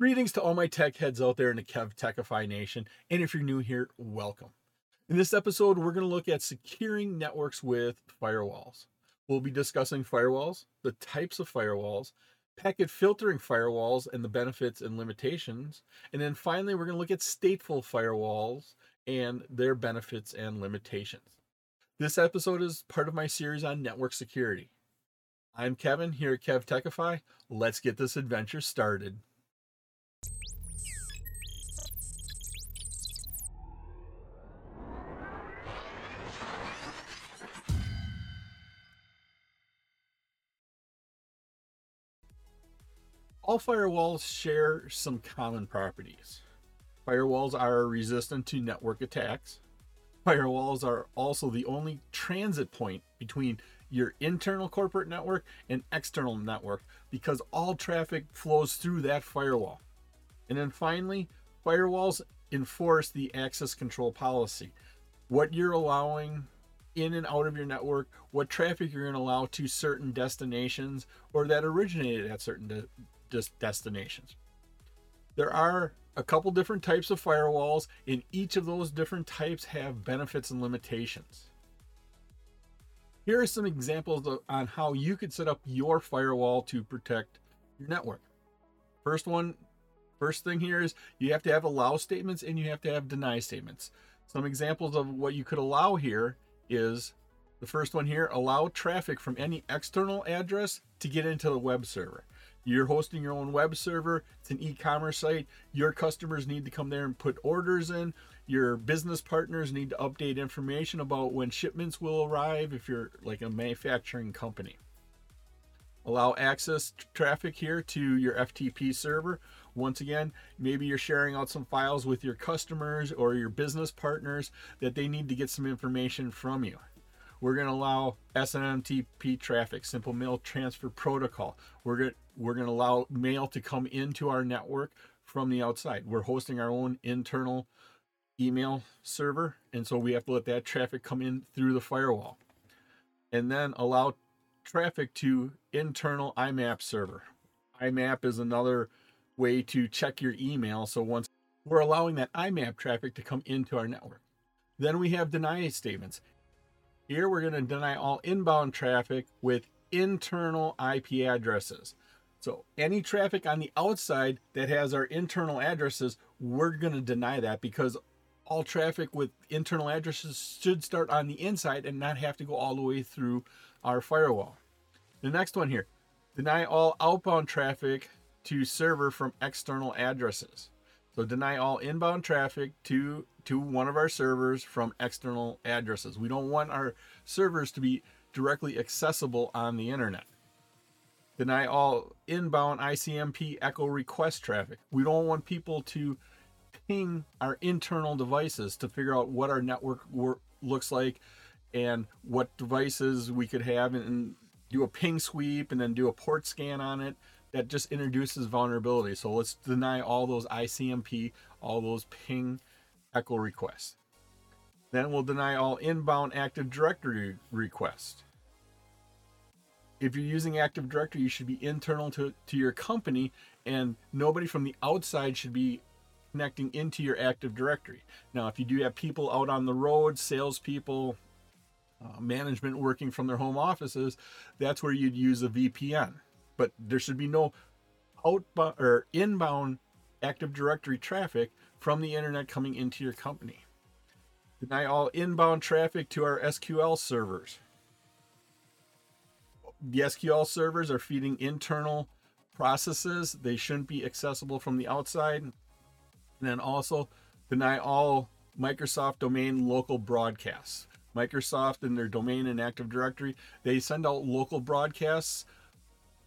Greetings to all my tech heads out there in the KevTechify Nation, and if you're new here, welcome. In this episode, we're going to look at securing networks with firewalls. We'll be discussing firewalls, the types of firewalls, packet filtering firewalls and the benefits and limitations, and then finally, we're going to look at stateful firewalls and their benefits and limitations. This episode is part of my series on network security. I'm Kevin here at KevTechify. Let's get this adventure started. All firewalls share some common properties. Firewalls are resistant to network attacks. Firewalls are also the only transit point between your internal corporate network and external network because all traffic flows through that firewall. And then finally, firewalls enforce the access control policy. What you're allowing in and out of your network, what traffic you're going to allow to certain destinations or that originated at certain de- destinations. There are a couple different types of firewalls, and each of those different types have benefits and limitations. Here are some examples of, on how you could set up your firewall to protect your network. First one, first thing here is you have to have allow statements and you have to have deny statements. Some examples of what you could allow here is the first one here allow traffic from any external address to get into the web server. You're hosting your own web server, it's an e commerce site. Your customers need to come there and put orders in. Your business partners need to update information about when shipments will arrive if you're like a manufacturing company. Allow access traffic here to your FTP server. Once again, maybe you're sharing out some files with your customers or your business partners that they need to get some information from you. We're going to allow SMTP traffic, Simple Mail Transfer Protocol. We're going we're going to allow mail to come into our network from the outside. We're hosting our own internal email server, and so we have to let that traffic come in through the firewall. And then allow traffic to internal IMAP server. IMAP is another way to check your email. So once we're allowing that IMAP traffic to come into our network. Then we have deny statements. Here we're going to deny all inbound traffic with internal IP addresses. So any traffic on the outside that has our internal addresses, we're going to deny that because all traffic with internal addresses should start on the inside and not have to go all the way through our firewall. The next one here, deny all outbound traffic to server from external addresses. So deny all inbound traffic to to one of our servers from external addresses. We don't want our servers to be directly accessible on the internet. Deny all inbound ICMP echo request traffic. We don't want people to ping our internal devices to figure out what our network wor- looks like and what devices we could have and do a ping sweep and then do a port scan on it that just introduces vulnerability. So let's deny all those ICMP, all those ping echo requests. Then we'll deny all inbound Active Directory requests. If you're using Active Directory, you should be internal to, to your company, and nobody from the outside should be connecting into your Active Directory. Now, if you do have people out on the road, salespeople, uh, management working from their home offices, that's where you'd use a VPN but there should be no outbound or inbound Active Directory traffic from the internet coming into your company. Deny all inbound traffic to our SQL servers. The SQL servers are feeding internal processes. They shouldn't be accessible from the outside. And then also deny all Microsoft domain local broadcasts. Microsoft and their domain and Active Directory, they send out local broadcasts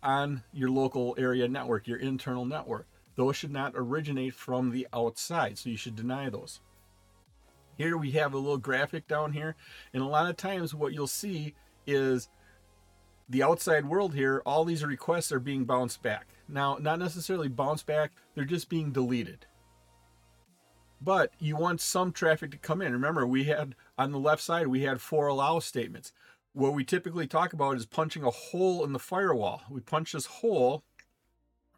on your local area network, your internal network. Those should not originate from the outside, so you should deny those. Here we have a little graphic down here, and a lot of times what you'll see is the outside world here, all these requests are being bounced back. Now, not necessarily bounced back, they're just being deleted. But you want some traffic to come in. Remember, we had on the left side, we had four allow statements what we typically talk about is punching a hole in the firewall. We punch this hole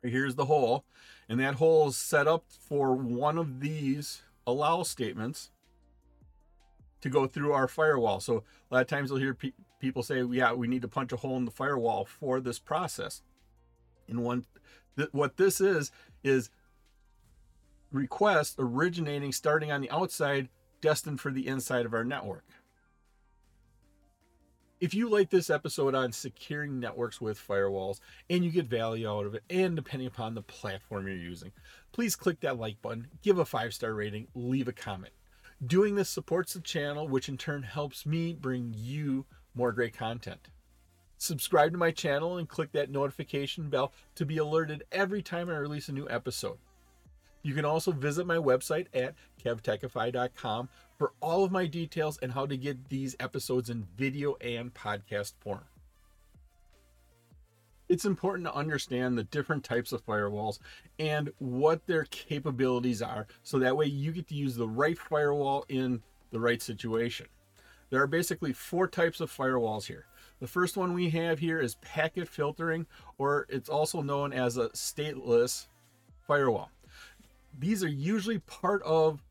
Here's the hole, and that hole is set up for one of these allow statements to go through our firewall. So a lot of times you'll hear pe- people say, "Yeah, we need to punch a hole in the firewall for this process." And one, th- what this is is request originating starting on the outside, destined for the inside of our network. If you like this episode on securing networks with firewalls and you get value out of it, and depending upon the platform you're using, please click that like button, give a five star rating, leave a comment. Doing this supports the channel, which in turn helps me bring you more great content. Subscribe to my channel and click that notification bell to be alerted every time I release a new episode. You can also visit my website at kevtechify.com for all of my details and how to get these episodes in video and podcast form. It's important to understand the different types of firewalls and what their capabilities are so that way you get to use the right firewall in the right situation. There are basically four types of firewalls here. The first one we have here is packet filtering, or it's also known as a stateless firewall. These are usually part of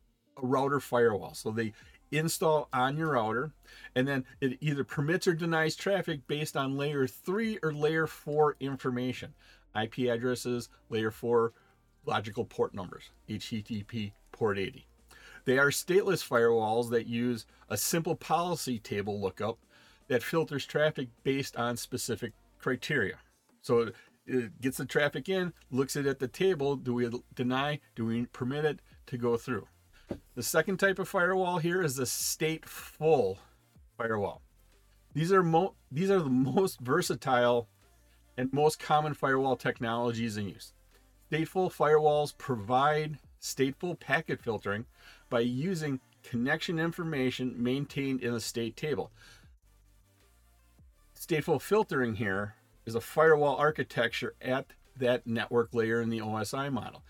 a router firewall. So they install on your router and then it either permits or denies traffic based on layer 3 or layer 4 information ip addresses layer 4 logical port numbers http port 80 they are stateless firewalls that use a simple policy table lookup that filters traffic based on specific criteria so it gets the traffic in looks at it at the table do we deny do we permit it to go through the second type of firewall here is the stateful firewall. These are mo- these are the most versatile and most common firewall technologies in use. Stateful firewalls provide stateful packet filtering by using connection information maintained in a state table. Stateful filtering here is a firewall architecture at that network layer in the OSI model.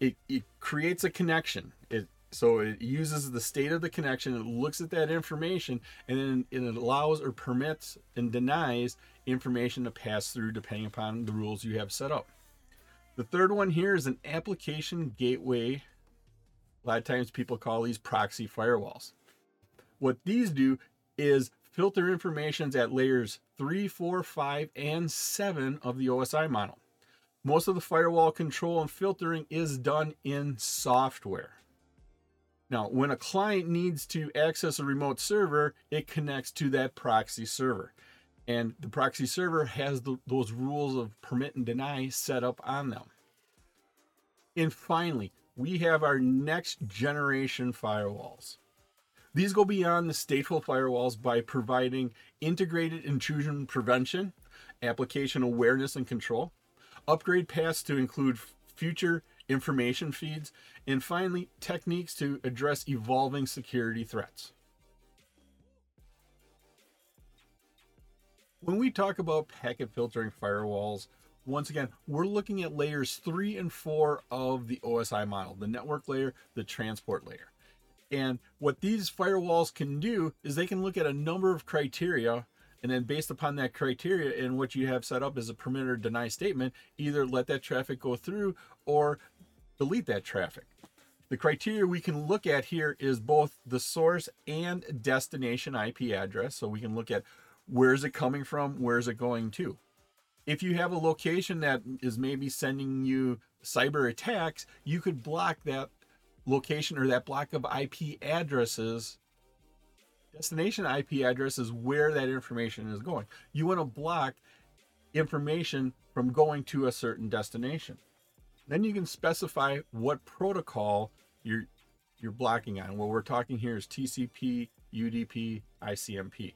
It, it creates a connection. It so it uses the state of the connection, it looks at that information, and then it allows or permits and denies information to pass through depending upon the rules you have set up. The third one here is an application gateway. A lot of times people call these proxy firewalls. What these do is filter informations at layers 3, 4, 5, and 7 of the OSI model. Most of the firewall control and filtering is done in software. Now, when a client needs to access a remote server, it connects to that proxy server. And the proxy server has the, those rules of permit and deny set up on them. And finally, we have our next generation firewalls. These go beyond the stateful firewalls by providing integrated intrusion prevention, application awareness and control, upgrade paths to include future information feeds, and finally, techniques to address evolving security threats. When we talk about packet filtering firewalls, once again, we're looking at layers three and four of the OSI model the network layer, the transport layer. And what these firewalls can do is they can look at a number of criteria and then based upon that criteria and what you have set up as a permit or deny statement, either let that traffic go through or delete that traffic. The criteria we can look at here is both the source and destination IP address. So we can look at where is it coming from, where is it going to. If you have a location that is maybe sending you cyber attacks, you could block that location or that block of IP addresses. Destination IP address is where that information is going. You want to block information from going to a certain destination. Then you can specify what protocol you're you're blocking on. What we're talking here is TCP, UDP, ICMP.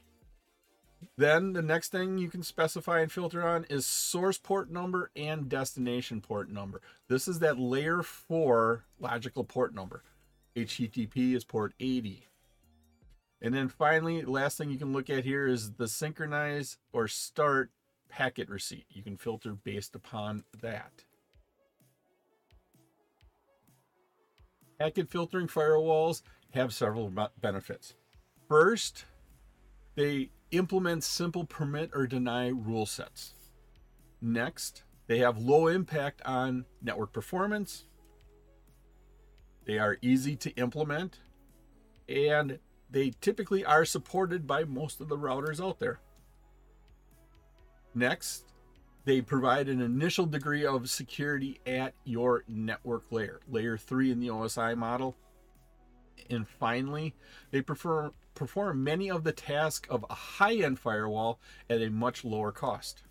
Then the next thing you can specify and filter on is source port number and destination port number. This is that layer 4 logical port number. HTTP is port 80. And then finally, last thing you can look at here is the synchronize or start packet receipt. You can filter based upon that. Packet filtering firewalls have several benefits. First, they implement simple permit or deny rule sets. Next, they have low impact on network performance. They are easy to implement and they typically are supported by most of the routers out there. Next, they provide an initial degree of security at your network layer, layer 3 in the OSI model. And finally, they prefer, perform many of the tasks of a high end firewall at a much lower cost.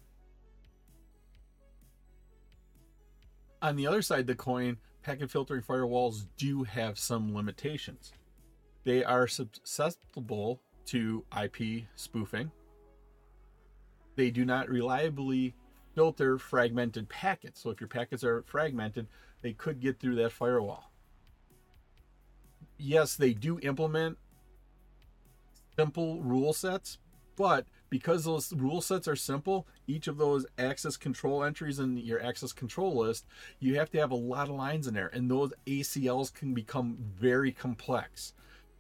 On the other side of the coin, packet filtering firewalls do have some limitations. They are susceptible to IP spoofing. They do not reliably filter fragmented packets. So if your packets are fragmented, they could get through that firewall. Yes, they do implement simple rule sets, but because those rule sets are simple, each of those access control entries in your access control list, you have to have a lot of lines in there, and those ACLs can become very complex.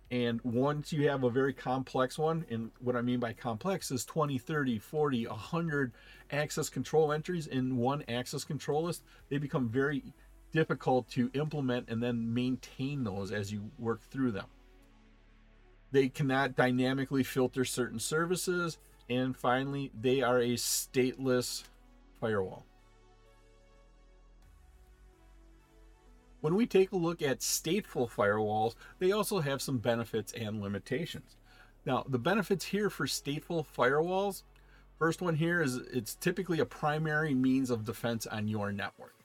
And once you have a very complex one, and what I mean by complex is 20, 30, 40, 100 access control entries in one access control list, they become very difficult to implement and then maintain those as you work through them. They cannot dynamically filter certain services. And finally, they are a stateless firewall. When we take a look at stateful firewalls, they also have some benefits and limitations. Now, the benefits here for stateful firewalls, first one here is it's typically a primary means of defense on your network.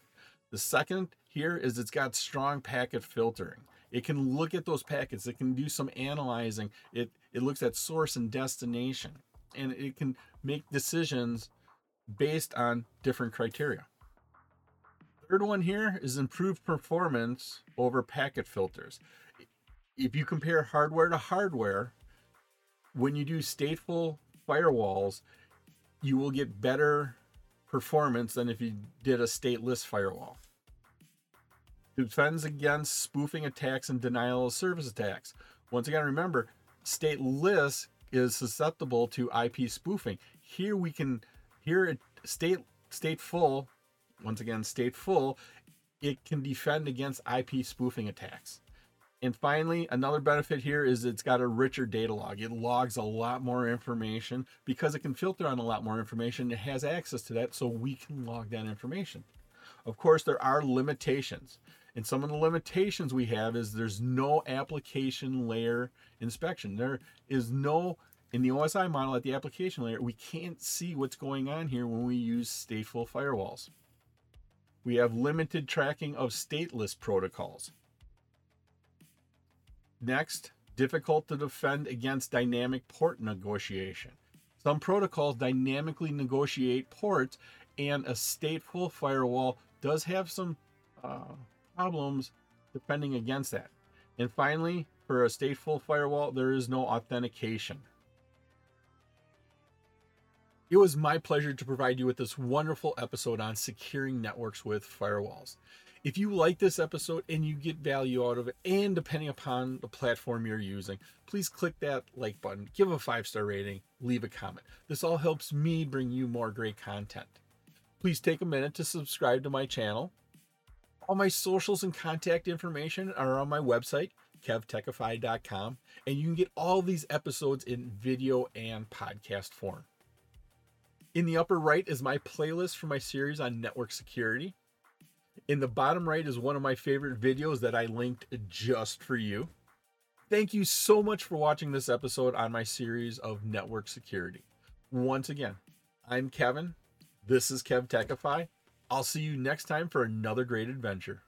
The second here is it's got strong packet filtering. It can look at those packets, it can do some analyzing. It it looks at source and destination and it can make decisions based on different criteria. Third one here is improved performance over packet filters. If you compare hardware to hardware, when you do stateful firewalls, you will get better performance than if you did a stateless firewall. Defends against spoofing attacks and denial of service attacks. Once again, remember, stateless is susceptible to IP spoofing. Here we can, here it state stateful once again, stateful, it can defend against IP spoofing attacks. And finally, another benefit here is it's got a richer data log. It logs a lot more information because it can filter on a lot more information. It has access to that, so we can log that information. Of course, there are limitations. And some of the limitations we have is there's no application layer inspection. There is no, in the OSI model at the application layer, we can't see what's going on here when we use stateful firewalls. We have limited tracking of stateless protocols. Next, difficult to defend against dynamic port negotiation. Some protocols dynamically negotiate ports, and a stateful firewall does have some uh, problems defending against that. And finally, for a stateful firewall, there is no authentication. It was my pleasure to provide you with this wonderful episode on securing networks with firewalls. If you like this episode and you get value out of it, and depending upon the platform you're using, please click that like button, give a five star rating, leave a comment. This all helps me bring you more great content. Please take a minute to subscribe to my channel. All my socials and contact information are on my website, kevtechify.com, and you can get all these episodes in video and podcast form. In the upper right is my playlist for my series on network security. In the bottom right is one of my favorite videos that I linked just for you. Thank you so much for watching this episode on my series of network security. Once again, I'm Kevin. This is KevTechify. I'll see you next time for another great adventure.